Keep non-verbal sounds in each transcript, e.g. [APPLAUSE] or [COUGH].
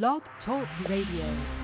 Blog Talk Radio.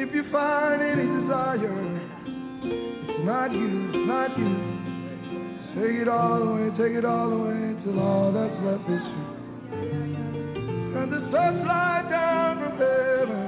if you find any desire, it's not you, it's not you. Take it all away, take it all away till all that's left is you. And the sunlight down from heaven.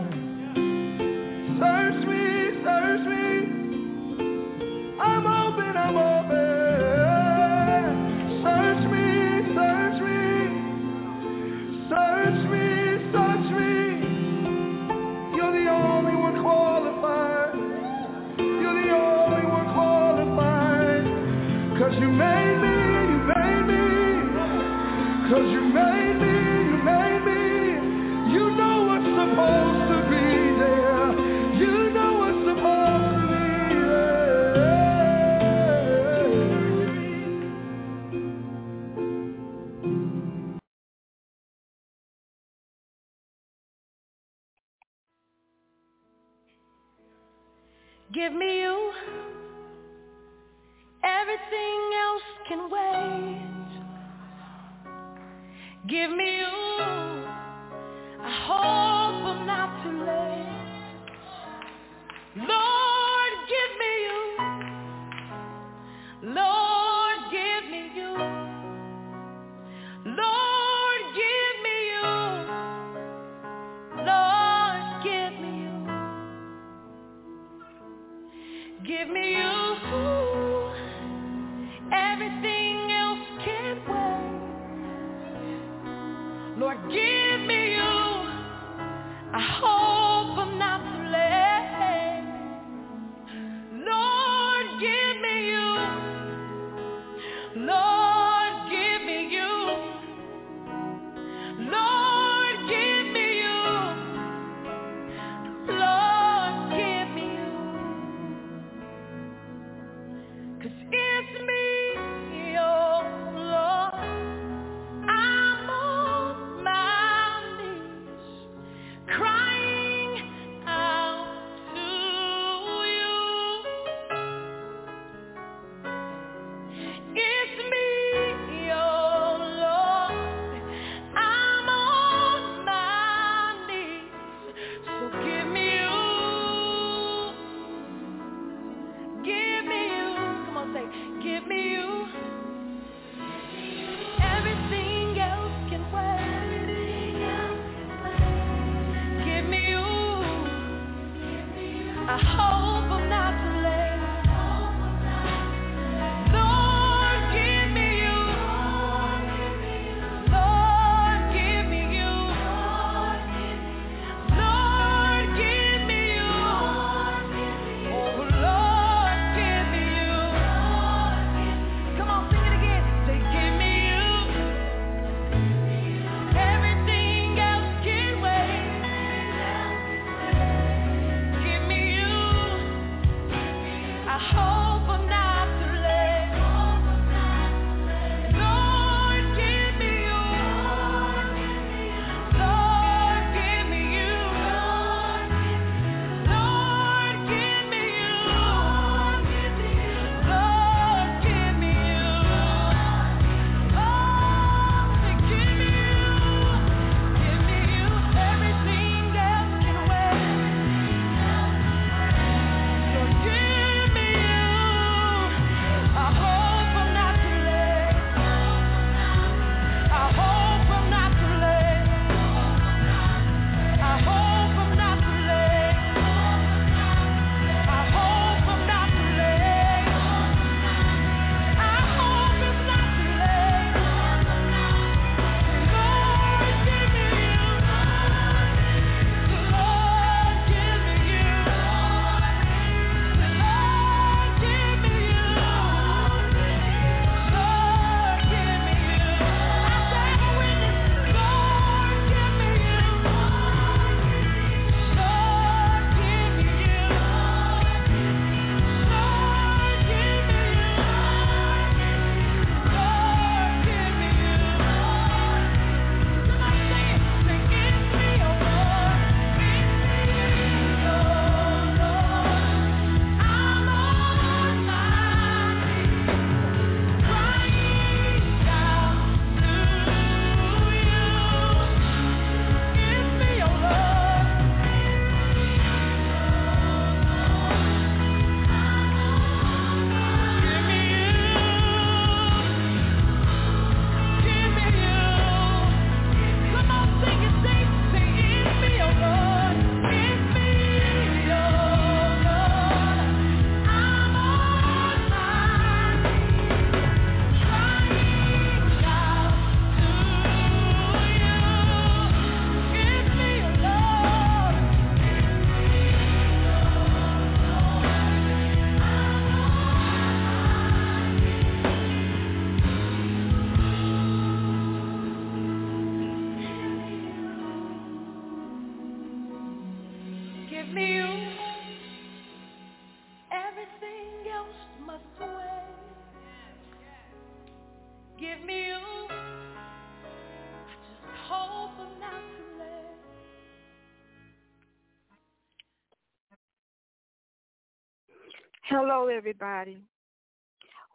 Hello, everybody.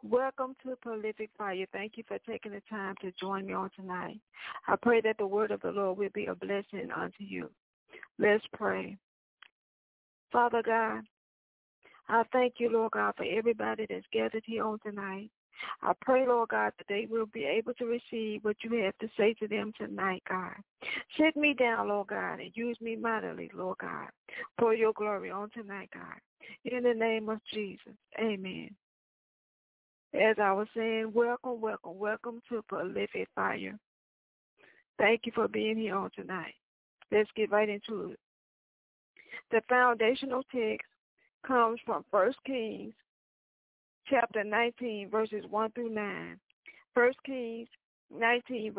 Welcome to Prolific Fire. Thank you for taking the time to join me on tonight. I pray that the word of the Lord will be a blessing unto you. Let's pray. Father God, I thank you, Lord God, for everybody that's gathered here on tonight. I pray, Lord God, that they will be able to receive what you have to say to them tonight, God. Sit me down, Lord God, and use me mightily, Lord God, for your glory on tonight, God. In the name of Jesus, amen. As I was saying, welcome, welcome, welcome to Prolific Fire. Thank you for being here on tonight. Let's get right into it. The foundational text comes from 1 Kings chapter 19, verses 1 through 9. 1 Kings 19,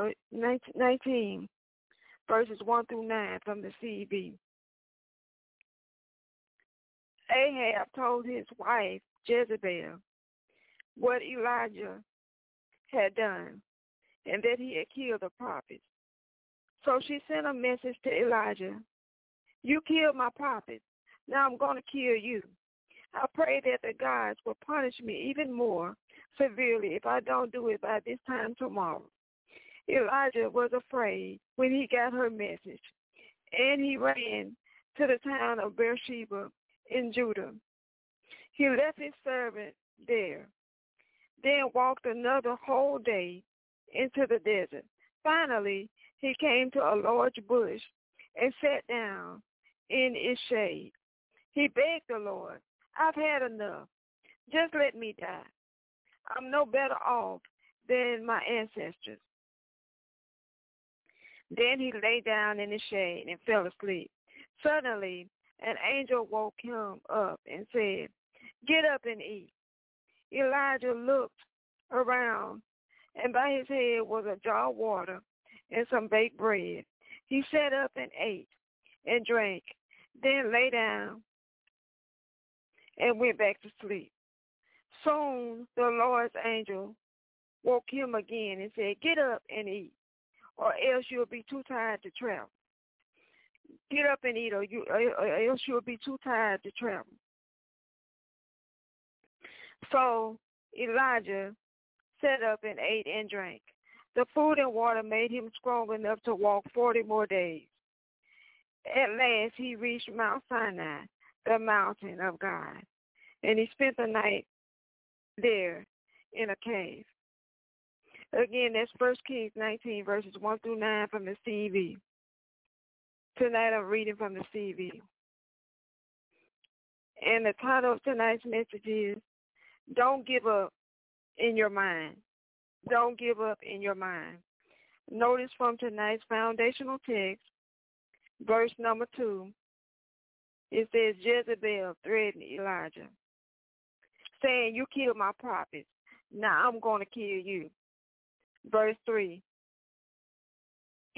19 verses 1 through 9 from the CEV. Ahab told his wife, Jezebel, what Elijah had done and that he had killed the prophets. So she sent a message to Elijah, you killed my prophets. Now I'm going to kill you. I pray that the gods will punish me even more severely if I don't do it by this time tomorrow. Elijah was afraid when he got her message, and he ran to the town of Beersheba in Judah. He left his servant there, then walked another whole day into the desert. Finally, he came to a large bush and sat down in its shade. He begged the Lord, I've had enough. Just let me die. I'm no better off than my ancestors. Then he lay down in the shade and fell asleep. Suddenly, an angel woke him up and said, Get up and eat. Elijah looked around, and by his head was a jar of water and some baked bread. He sat up and ate and drank, then lay down and went back to sleep. Soon the Lord's angel woke him again and said, Get up and eat, or else you'll be too tired to travel. Get up and eat, or, you, or else you'll be too tired to travel. So Elijah sat up and ate and drank. The food and water made him strong enough to walk 40 more days. At last he reached Mount Sinai, the mountain of God, and he spent the night there in a cave. Again, that's First Kings 19, verses 1 through 9 from the CEV. Tonight I'm reading from the CEV. And the title of tonight's message is Don't Give Up in Your Mind. Don't give up in your mind. Notice from tonight's foundational text, verse number 2, it says Jezebel threatened Elijah, saying, you killed my prophets. Now I'm going to kill you. Verse 3,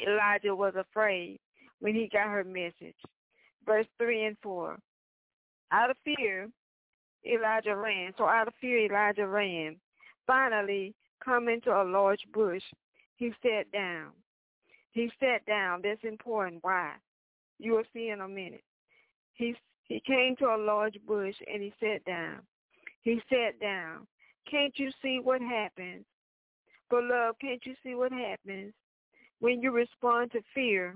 Elijah was afraid when he got her message. Verse 3 and 4, out of fear, Elijah ran. So out of fear, Elijah ran. Finally, coming to a large bush, he sat down. He sat down. That's important. Why? You will see in a minute. He he came to a large bush and he sat down. He sat down. Can't you see what happens? Beloved, can't you see what happens when you respond to fear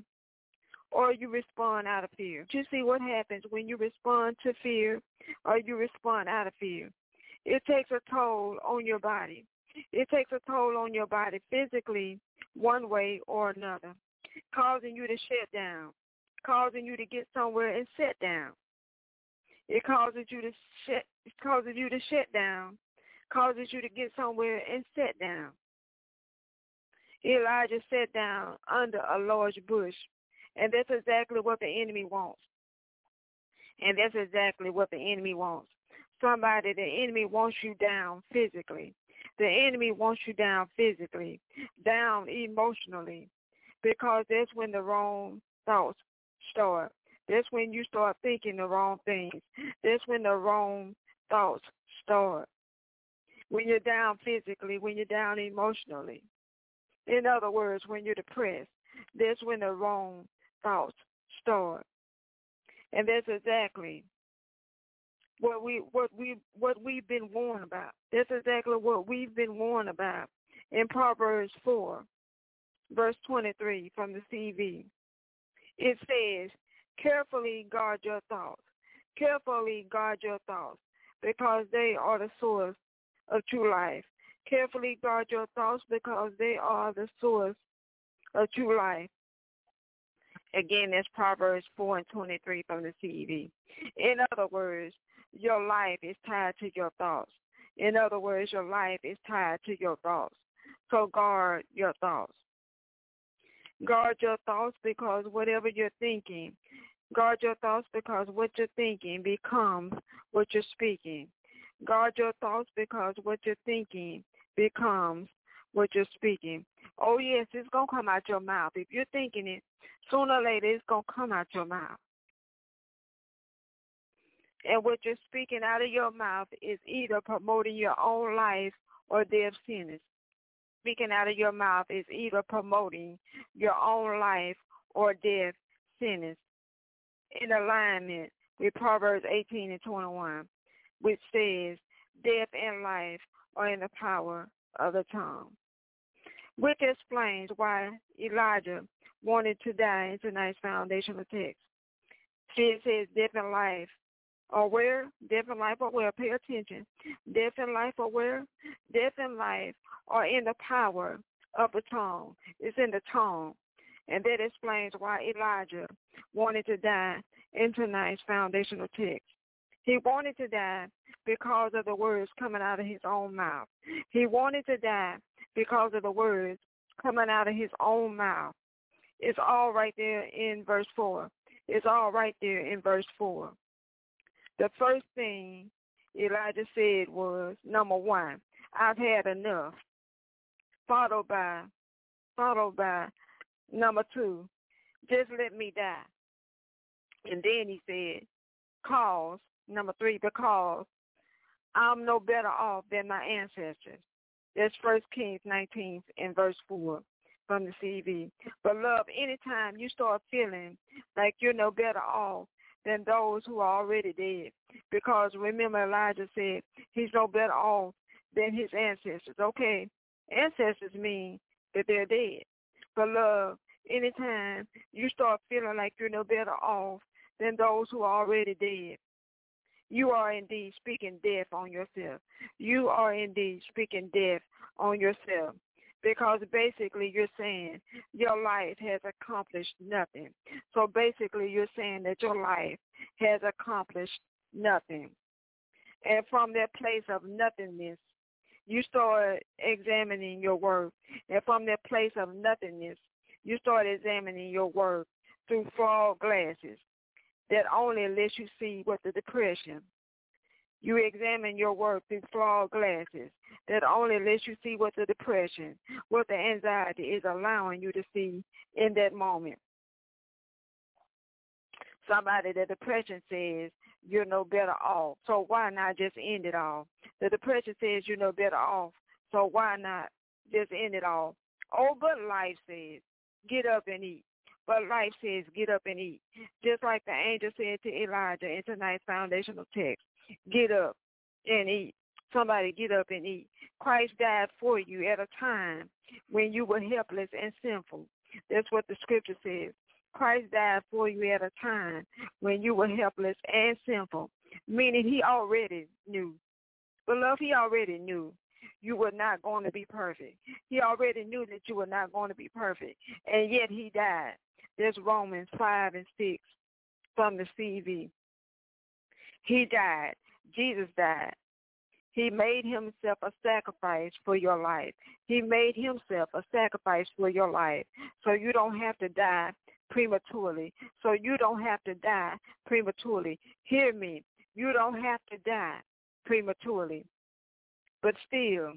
or you respond out of fear? Do you see what happens when you respond to fear or you respond out of fear? It takes a toll on your body. It takes a toll on your body physically one way or another, causing you to shut down, causing you to get somewhere and sit down. It causes you to shut it causes you to shut down, causes you to get somewhere and sit down. Elijah sat down under a large bush, and that's exactly what the enemy wants. And that's exactly what the enemy wants. Somebody, the enemy wants you down physically. The enemy wants you down physically, down emotionally, because that's when the wrong thoughts start. That's when you start thinking the wrong things. That's when the wrong thoughts start. when you're down physically, when you're down emotionally. In other words, when you're depressed, that's when the wrong thoughts start. And that's exactly what we what we what we've been warned about. That's exactly what we've been warned about in Proverbs four, verse twenty three from the CEV. It says, Carefully guard your thoughts. Carefully guard your thoughts because they are the source of true life. Carefully guard your thoughts because they are the source of true life. Again, that's Proverbs 4 and 23 from the CEV. In other words, your life is tied to your thoughts. In other words, your life is tied to your thoughts. So guard your thoughts. Guard your thoughts because whatever you're thinking, guard your thoughts because what you're thinking becomes what you're speaking. Guard your thoughts because what you're thinking becomes what you're speaking. Oh, yes, it's to come out your mouth. If you're thinking it, sooner or later it's to come out your mouth. And what you're speaking out of your mouth is either promoting your own life or their sentence. Speaking out of your mouth is either promoting your own life or death sentence in alignment with Proverbs 18 and 21 which says, death and life are in the power of the tongue. Which explains why Elijah wanted to die in tonight's foundational text. It says death and life are where? Death and life are where? Pay attention. Death and life are where? Death and life are in the power of the tongue. It's in the tongue. And that explains why Elijah wanted to die in tonight's foundational text. He wanted to die because of the words coming out of his own mouth. He wanted to die because of the words coming out of his own mouth. It's all right there in verse 4. It's all right there in verse 4. The first thing Elijah said was, number one, I've had enough. Followed by, followed by, number two, just let me die. And then he said, cause Number three, because I'm no better off than my ancestors. That's First Kings 19 and verse 4 from the CEV. But love, anytime you start feeling like you're no better off than those who are already dead, because remember Elijah said he's no better off than his ancestors. Okay, ancestors mean that they're dead. But love, anytime you start feeling like you're no better off than those who are already dead, you are indeed speaking death on yourself. You are indeed speaking death on yourself because basically you're saying your life has accomplished nothing. So basically you're saying that your life has accomplished nothing. And from that place of nothingness, you start examining your work. And from that place of nothingness, you start examining your work through flawed glasses that only lets you see what the depression. You examine your work through flawed glasses that only lets you see what the depression, what the anxiety is allowing you to see in that moment. Somebody, the depression says you're no better off, so why not just end it all? The depression says you're no better off, so why not just end it all? Oh, but life says, get up and eat. But life says, get up and eat. Just like the angel said to Elijah in tonight's foundational text, get up and eat. Somebody get up and eat. Christ died for you at a time when you were helpless and sinful. That's what the scripture says. Christ died for you at a time when you were helpless and sinful, meaning he already knew. Beloved, he already knew you were not going to be perfect. He already knew that you were not going to be perfect, and yet he died. There's Romans 5 and 6 from the CEV. He died. Jesus died. He made himself a sacrifice for your life. He made himself a sacrifice for your life. So you don't have to die prematurely. So you don't have to die prematurely. Hear me. You don't have to die prematurely. But still,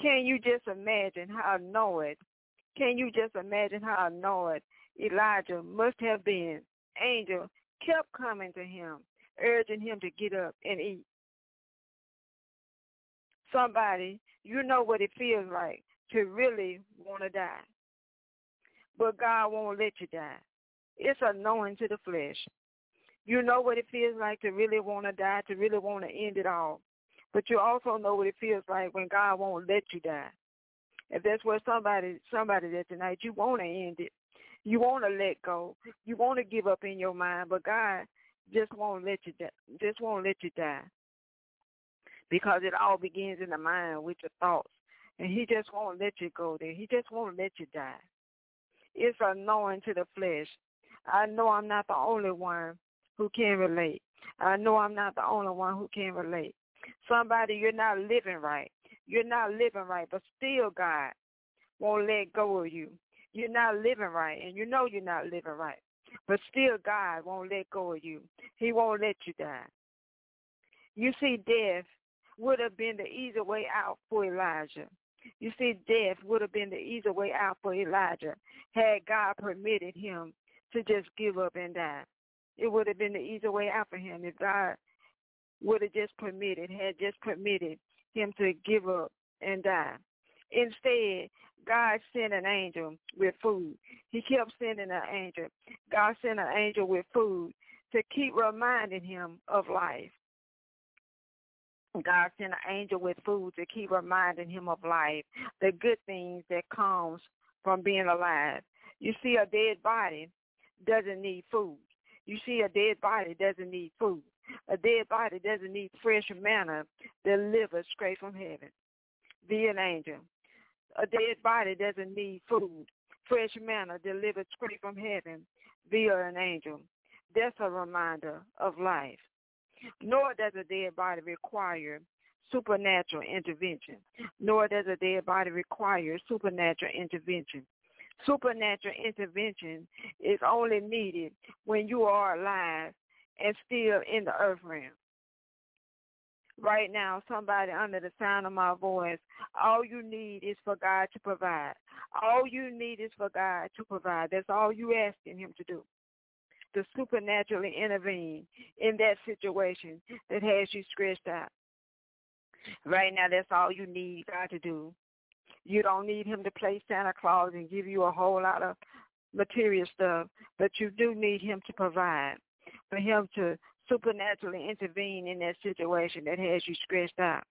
can you just imagine how annoyed can you just imagine how annoyed Elijah must have been? Angel kept coming to him, urging him to get up and eat. Somebody, you know what it feels like to really want to die. But God won't let you die. It's annoying to the flesh. You know what it feels like to really want to die, to really want to end it all. But you also know what it feels like when God won't let you die. If that's where somebody somebody that tonight you want to end it, you want to let go, you want to give up in your mind, but God just won't let you. Just won't let you die because it all begins in the mind with your thoughts, and He just won't let you go there. He just won't let you die. It's annoying to the flesh. I know I'm not the only one who can relate. I know I'm not the only one who can relate. Somebody, you're not living right. You're not living right, but still God won't let go of you. You're not living right, and you know you're not living right. But still God won't let go of you. He won't let you die. You see, death would have been the easy way out for Elijah. You see, death would have been the easy way out for Elijah had God permitted him to just give up and die. It would have been the easy way out for him if God would have just permitted, had just permitted him to give up and die. Instead, God sent an angel with food. He kept sending an angel. God sent an angel with food to keep reminding him of life. God sent an angel with food to keep reminding him of life, the good things that comes from being alive. You see, a dead body doesn't need food. You see, a dead body doesn't need food. A dead body doesn't need fresh manna delivered straight from heaven Be an angel. A dead body doesn't need food, fresh manna delivered straight from heaven via an angel. That's a reminder of life. Nor does a dead body require supernatural intervention. Nor does a dead body require supernatural intervention. Supernatural intervention is only needed when you are alive and still in the earth realm. Right now, somebody under the sound of my voice, all you need is for God to provide. All you need is for God to provide. That's all you asking him to do. To supernaturally intervene in that situation that has you stretched out. Right now, that's all you need God to do. You don't need him to play Santa Claus and give you a whole lot of material stuff, but you do need him to provide for him to supernaturally intervene in that situation that has you stressed out.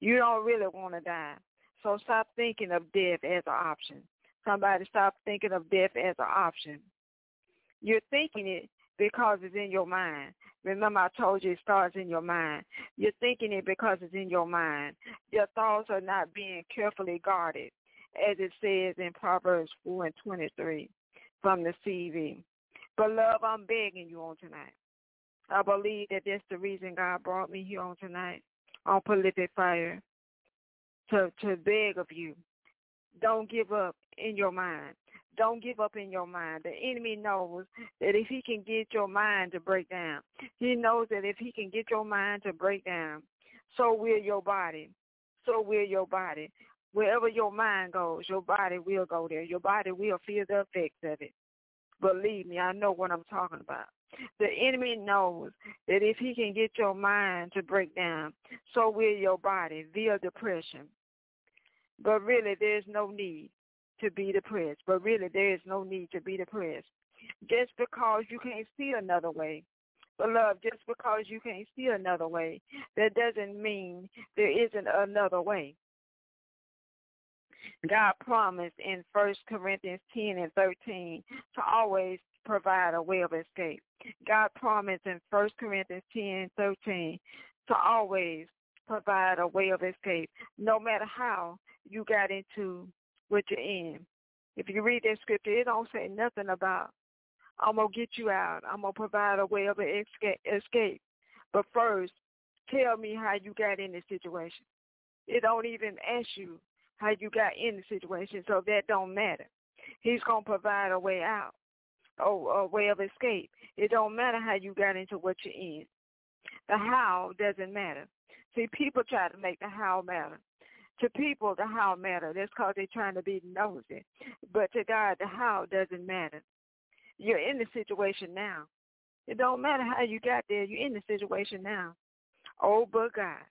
You don't really want to die. So stop thinking of death as an option. Somebody stop thinking of death as an option. You're thinking it because it's in your mind. Remember I told you it starts in your mind. You're thinking it because it's in your mind. Your thoughts are not being carefully guarded, as it says in Proverbs 4 and 23 from the CEV. But love, I'm begging you on tonight. I believe that that's the reason God brought me here on tonight on Prolific Fire to to beg of you. Don't give up in your mind. Don't give up in your mind. The enemy knows that if he can get your mind to break down, he knows that if he can get your mind to break down, so will your body. So will your body. Wherever your mind goes, your body will go there. Your body will feel the effects of it. Believe me, I know what I'm talking about. [LAUGHS] The enemy knows that if he can get your mind to break down, so will your body via depression. But really, there's no need to be depressed. But really, there is no need to be depressed. Just because you can't see another way, beloved, just because you can't see another way, that doesn't mean there isn't another way. God promised in First Corinthians 10 and 13 to always provide a way of escape. God promised in First Corinthians 10 13 to always provide a way of escape, no matter how you got into what you're in. If you read that scripture, it don't say nothing about I'm gonna get you out. I'm gonna provide a way of escape. But first, tell me how you got in this situation. It don't even ask you how you got in the situation, so that don't matter. He's gonna provide a way out, a way of escape. It don't matter how you got into what you're in. The how doesn't matter. See, people try to make the how matter. To people, the how matter. That's because they're trying to be nosy. But to God, the how doesn't matter. You're in the situation now. It don't matter how you got there. You're in the situation now. Oh, but God.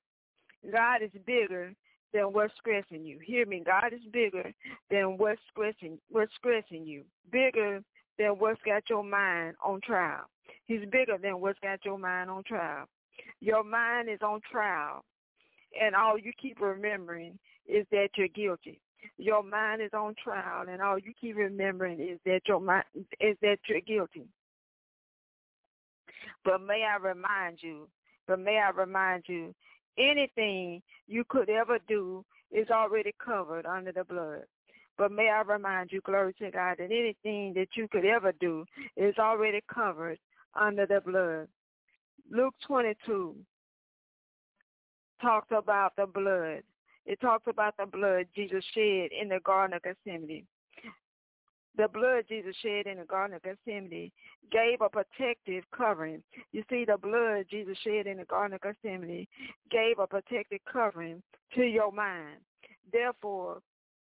God is bigger than what's stressing you. Hear me. God is bigger than what's stressing what's stressing you. Bigger than what's got your mind on trial. He's bigger than what's got your mind on trial. Your mind is on trial, and all you keep remembering is that you're guilty. Your mind is on trial, and all you keep remembering is that your mind is that you're guilty. But may I remind you, but may I remind you, anything you could ever do is already covered under the blood. But may I remind you, glory to God, that anything that you could ever do is already covered under the blood. Luke 22 talks about the blood. It talks about the blood Jesus shed in the Garden of Gethsemane. The blood Jesus shed in the Garden of Gethsemane gave a protective covering. You see, the blood Jesus shed in the Garden of Gethsemane gave a protective covering to your mind. Therefore,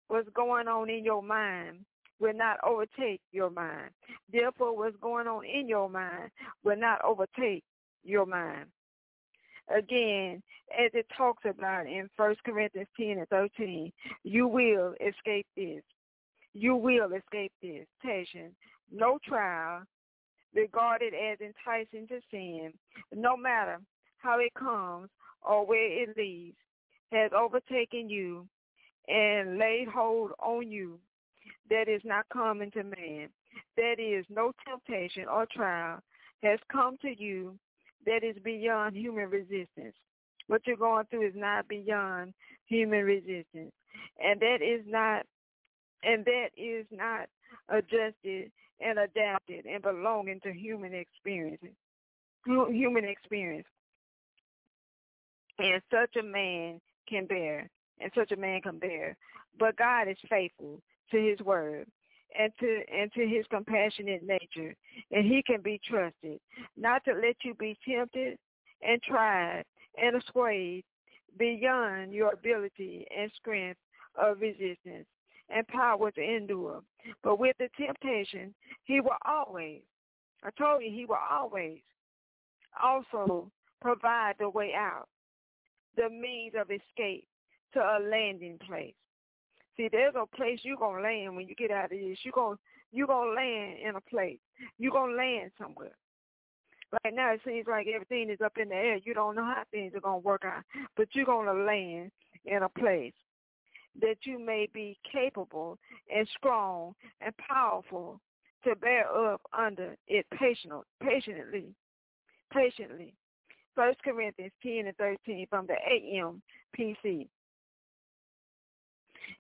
what's going on in your mind will not overtake your mind. Therefore, what's going on in your mind will not overtake your mind. Again, as it talks about in 1 Corinthians 10 and 13, you will escape this. You will escape this temptation. No trial regarded as enticing to sin, no matter how it comes or where it leads, has overtaken you and laid hold on you that is not common to man. That is, no temptation or trial has come to you that is beyond human resistance. What you're going through is not beyond human resistance. And that is not and that is not adjusted and adapted and belonging to human experience. Human experience. And such a man can bear and such a man can bear. But God is faithful to his word and to and to his compassionate nature, and he can be trusted, not to let you be tempted and tried and assuaged beyond your ability and strength of resistance and power to endure. But with the temptation, he will always, I told you, he will always also provide the way out, the means of escape to a landing place. See, there's a place you're gonna land when you get out of this. You're gonna you're gonna land in a place. You're gonna land somewhere. Right now it seems like everything is up in the air. You don't know how things are gonna work out. But you're gonna land in a place that you may be capable and strong and powerful to bear up under it patiently patiently. Patiently. First Corinthians ten and thirteen from the AM PC.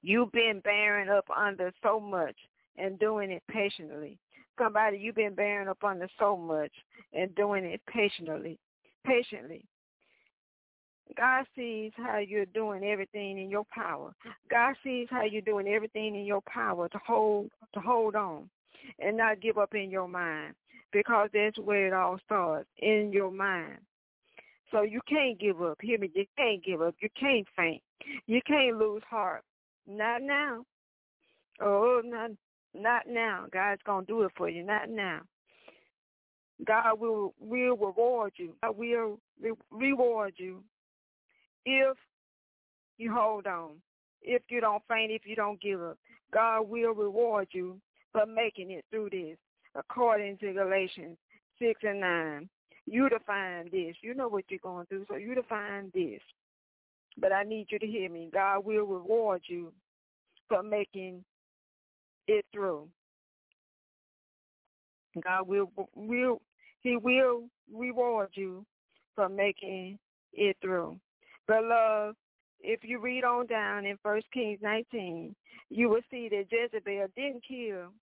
You've been bearing up under so much and doing it patiently. Somebody, you've been bearing up under so much and doing it patiently. Patiently. God sees how you're doing everything in your power. God sees how you're doing everything in your power to hold to hold on and not give up in your mind because that's where it all starts in your mind. So you can't give up. Hear me, you can't give up. You can't faint. You can't lose heart. Not now. Oh, not not now. God's gonna do it for you. Not now. God will will reward you. God will re- reward you if you hold on. If you don't faint, if you don't give up, God will reward you for making it through this, according to Galatians six and nine. You define this. You know what you're going through, so you define this. But I need you to hear me. God will reward you for making it through. God will will He will reward you for making it through. Beloved, if you read on down in First Kings 19, you will see that Jezebel didn't kill.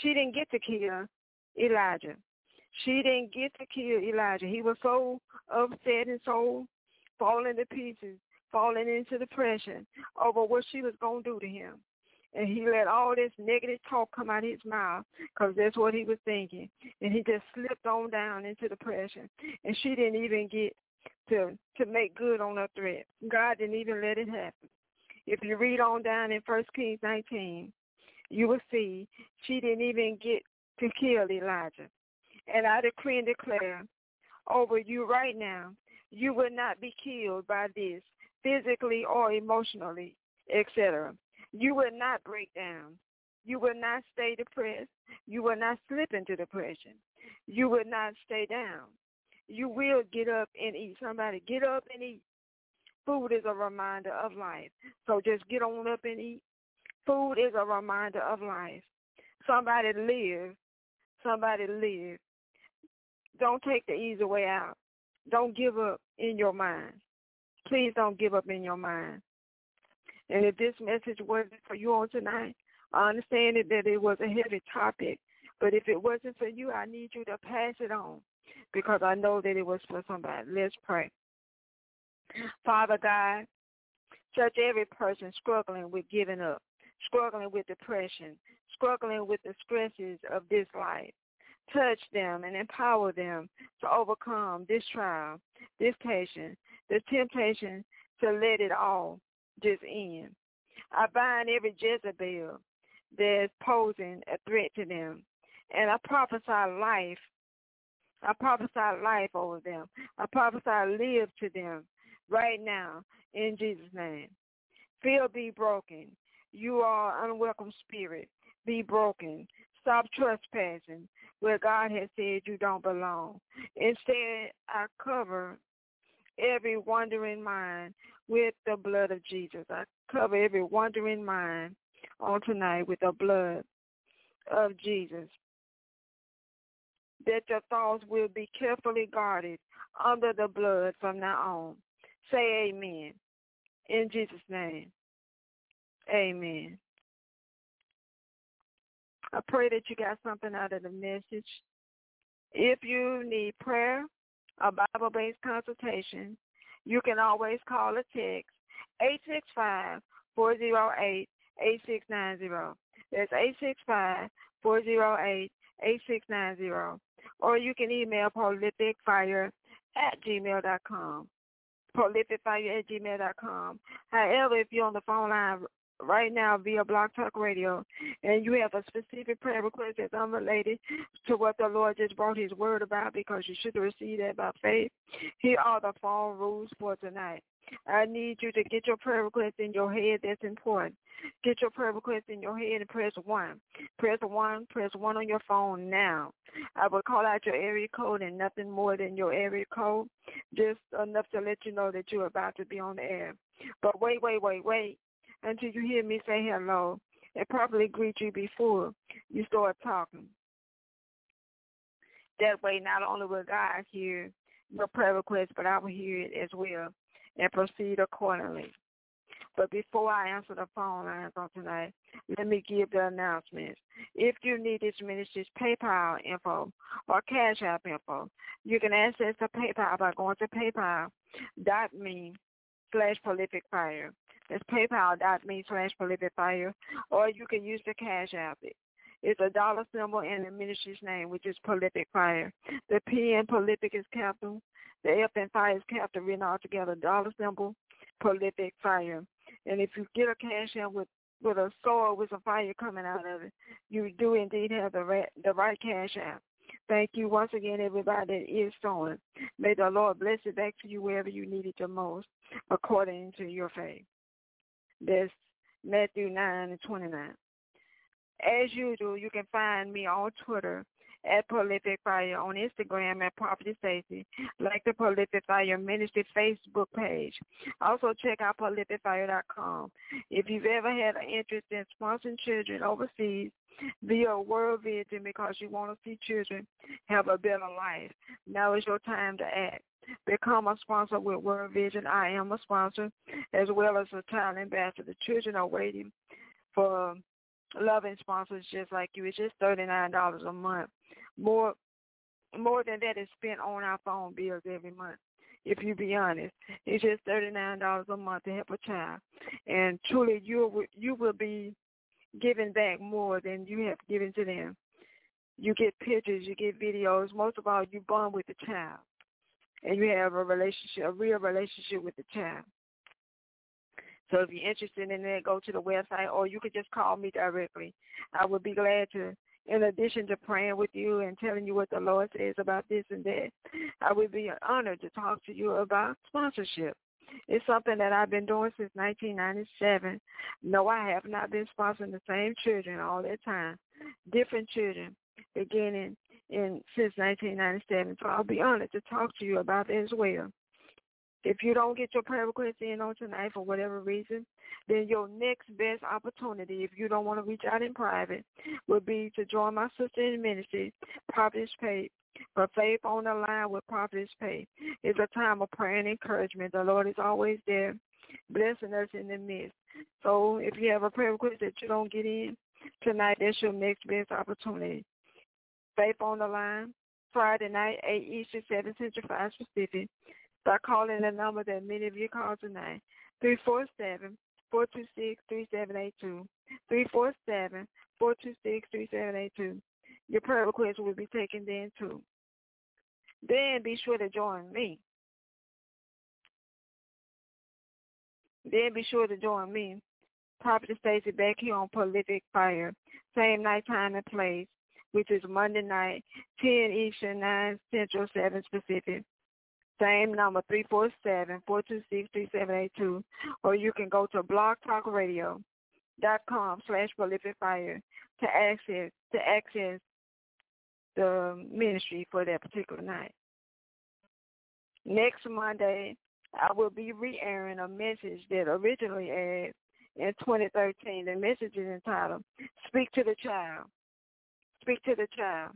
She didn't get to kill Elijah. She didn't get to kill Elijah. He was so upset and so falling to pieces falling into depression over what she was going to do to him. And he let all this negative talk come out of his mouth because that's what he was thinking. And he just slipped on down into depression. And she didn't even get to to make good on her threat. God didn't even let it happen. If you read on down in First Kings 19, you will see she didn't even get to kill Elijah. And I decree and declare over you right now, you will not be killed by this physically or emotionally, etc. You will not break down. You will not stay depressed. You will not slip into depression. You will not stay down. You will get up and eat. Somebody get up and eat. Food is a reminder of life. So just get on up and eat. Food is a reminder of life. Somebody live. Somebody live. Don't take the easy way out. Don't give up in your mind. Please don't give up in your mind. And if this message wasn't for you on tonight, I understand it, that it was a heavy topic. But if it wasn't for you, I need you to pass it on because I know that it was for somebody. Let's pray. Father God, touch every person struggling with giving up, struggling with depression, struggling with the stresses of this life. Touch them and empower them to overcome this trial, this temptation, the temptation to let it all just end. I bind every Jezebel that's posing a threat to them. And I prophesy life. I prophesy life over them. I prophesy live to them right now in Jesus' name. Feel be broken. You are unwelcome spirit. Be broken. Stop trespassing where God has said you don't belong. Instead, I cover every wandering mind with the blood of Jesus. I cover every wandering mind on tonight with the blood of Jesus. That your thoughts will be carefully guarded under the blood from now on. Say amen. In Jesus' name. Amen. I pray that you got something out of the message. If you need prayer, a Bible-based consultation, you can always call or text 865-408-8690. That's 865-408-8690. Or you can email prolificfire at gmail.com. Prolificfire at gmail.com. However, if you're on the phone line right now via Blog Talk Radio, and you have a specific prayer request that's unrelated to what the Lord just brought his word about because you should receive that by faith, here are the phone rules for tonight. I need you to get your prayer request in your head. That's important. Get your prayer request in your head and press 1. Press 1. Press 1 on your phone now. I will call out your area code and nothing more than your area code. Just enough to let you know that you're about to be on the air. But wait, wait, wait, wait until you hear me say hello and properly greet you before you start talking. That way, not only will God hear your prayer request, but I will hear it as well and proceed accordingly. But before I answer the phone lines on tonight, let me give the announcements. If you need this ministry's PayPal info or Cash App info, you can access the PayPal by going to paypal.me slash prolific fire. That's paypal.me slash prolific fire. Or you can use the Cash App. It's a dollar symbol and the ministry's name, which is prolific fire. The P in prolific is capital. The F in fire is capital written all together. Dollar symbol, prolific fire. And if you get a cash app with with a sword with some fire coming out of it, you do indeed have the right, the right cash app. Thank you once again, everybody that is sowing. May the Lord bless it back to you wherever you need it the most, according to your faith. That's Matthew 9 and 29. As usual, you can find me on Twitter at Prolific Fire, on Instagram at Prophetess Stacy, like the Prolific Fire Ministry Facebook page. Also check out prolificfire.com. If you've ever had an interest in sponsoring children overseas via World Vision because you want to see children have a better life, now is your time to act. Become a sponsor with World Vision. I am a sponsor as well as a child ambassador. The children are waiting for loving sponsors just like you. It's just thirty nine dollars a month. More more than that is spent on our phone bills every month. If you be honest, it's just thirty nine dollars a month to help a child, and truly you you will be giving back more than you have given to them. You get pictures, you get videos. Most of all, you bond with the child, and you have a relationship, a real relationship with the child. So if you're interested in that, go to the website or you could just call me directly. I would be glad to, in addition to praying with you and telling you what the Lord says about this and that, I would be honored to talk to you about sponsorship. It's something that I've been doing since 1997. No, I have not been sponsoring the same children all that time. Different children beginning in since 1997. So I'll be honored to talk to you about it as well. If you don't get your prayer request in on tonight for whatever reason, then your next best opportunity, if you don't want to reach out in private, would be to join my sister in ministry, Prophetess Pay, for faith on the line with Prophetess Pay. It's a time of prayer and encouragement. The Lord is always there, blessing us in the midst. So if you have a prayer request that you don't get in tonight, that's your next best opportunity. Faith on the line, Friday night, 8 Eastern, 7 Central, 5 Pacific. By calling the number that many of you called tonight, 347 426 3782. 347 426 3782. Your prayer request will be taken then too. Then be sure to join me. Then be sure to join me, Prophet Stacy, back here on Prolific Fire. Same night, time, and place, which is Monday night, 10 Eastern, 9 Central, 7 Pacific. Same number, 347-426-3782. Or you can go to blogtalkradio.com slash prolific fire to access, to access the ministry for that particular night. Next Monday, I will be re-airing a message that originally aired in 2013. The message is entitled, Speak to the Child. Speak to the Child.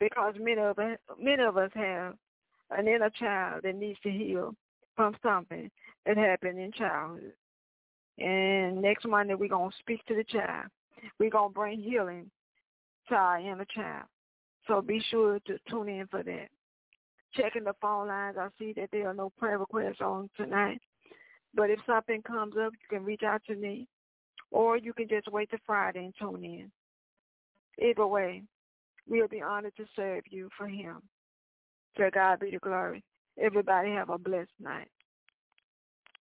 Because many of us, many of us have an inner child that needs to heal from something that happened in childhood. And next Monday, we're going to speak to the child. We're going to bring healing to our inner child. So be sure to tune in for that. Checking the phone lines, I see that there are no prayer requests on tonight. But if something comes up, you can reach out to me. Or you can just wait till Friday and tune in. Either way, we'll be honored to serve you for him. To God be the glory. Everybody have a blessed night.